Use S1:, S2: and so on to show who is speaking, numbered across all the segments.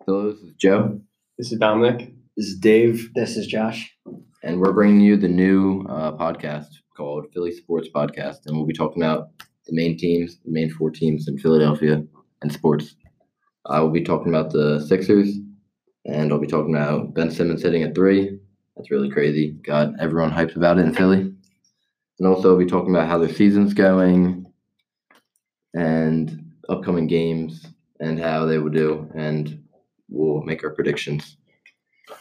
S1: Hello, this is Joe,
S2: This is Dominic.
S3: This is Dave.
S4: This is Josh.
S1: and we're bringing you the new uh, podcast called Philly Sports Podcast, and we'll be talking about the main teams, the main four teams in Philadelphia and sports. I will be talking about the Sixers, and I'll be talking about Ben Simmons hitting a three. That's really crazy. Got everyone hyped about it in Philly. And also, I'll be talking about how their season's going and upcoming games and how they will do, and we'll make our predictions.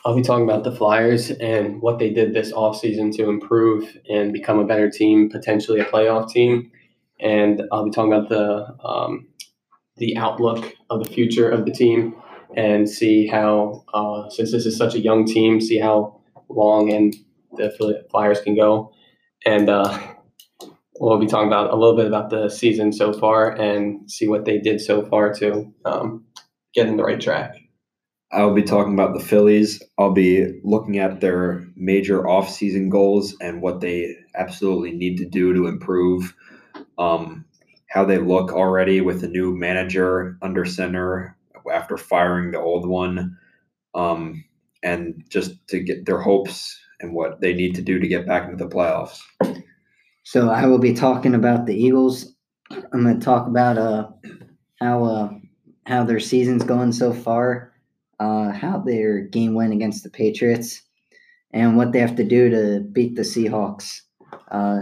S2: I'll be talking about the Flyers and what they did this offseason to improve and become a better team, potentially a playoff team. And I'll be talking about the um, the outlook of the future of the team and see how, uh, since this is such a young team, see how long and the Flyers can go. And uh, we'll be talking about a little bit about the season so far and see what they did so far to um, get in the right track.
S3: I'll be talking about the Phillies. I'll be looking at their major offseason goals and what they absolutely need to do to improve. Um, how they look already with the new manager under center after firing the old one. Um, and just to get their hopes and what they need to do to get back into the playoffs.
S4: So I will be talking about the Eagles. I'm going to talk about uh how uh how their season's going so far, uh how their game went against the Patriots, and what they have to do to beat the Seahawks, uh,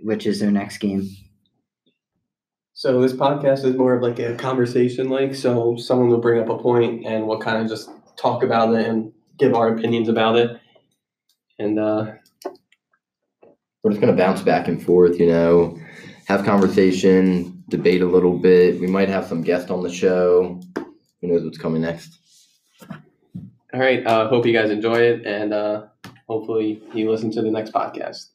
S4: which is their next game.
S2: So this podcast is more of like a conversation, like so someone will bring up a point and we'll kind of just talk about it and give our opinions about it. And uh,
S1: we're just gonna bounce back and forth, you know, have conversation, debate a little bit. We might have some guest on the show. Who knows what's coming next?
S2: All right, uh, hope you guys enjoy it, and uh, hopefully you listen to the next podcast.